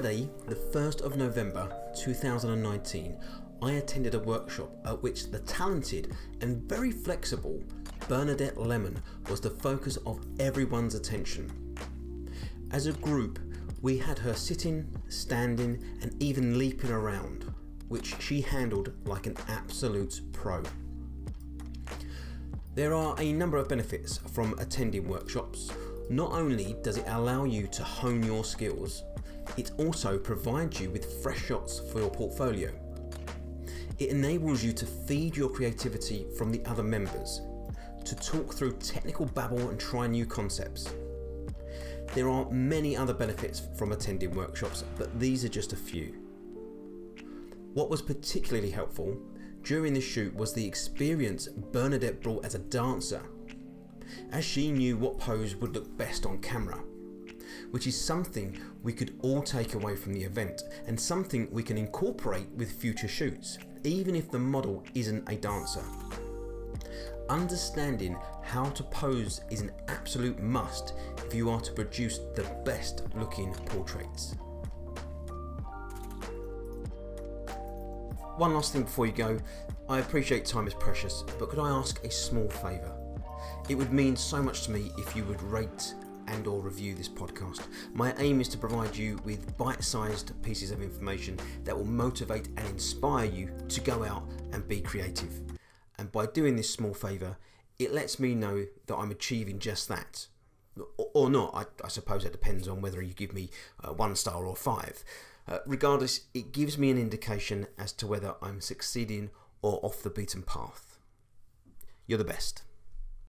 Friday, the 1st of November 2019, I attended a workshop at which the talented and very flexible Bernadette Lemon was the focus of everyone's attention. As a group, we had her sitting, standing, and even leaping around, which she handled like an absolute pro. There are a number of benefits from attending workshops. Not only does it allow you to hone your skills, it also provides you with fresh shots for your portfolio. It enables you to feed your creativity from the other members, to talk through technical babble and try new concepts. There are many other benefits from attending workshops, but these are just a few. What was particularly helpful during the shoot was the experience Bernadette brought as a dancer, as she knew what pose would look best on camera, which is something we could all take away from the event and something we can incorporate with future shoots, even if the model isn't a dancer. Understanding how to pose is an absolute must if you are to produce the best looking portraits. One last thing before you go, I appreciate time is precious, but could I ask a small favour? It would mean so much to me if you would rate and or review this podcast. My aim is to provide you with bite-sized pieces of information that will motivate and inspire you to go out and be creative. And by doing this small favour, it lets me know that I'm achieving just that. Or not, I, I suppose it depends on whether you give me uh, one star or five. Uh, regardless, it gives me an indication as to whether I'm succeeding or off the beaten path. You're the best.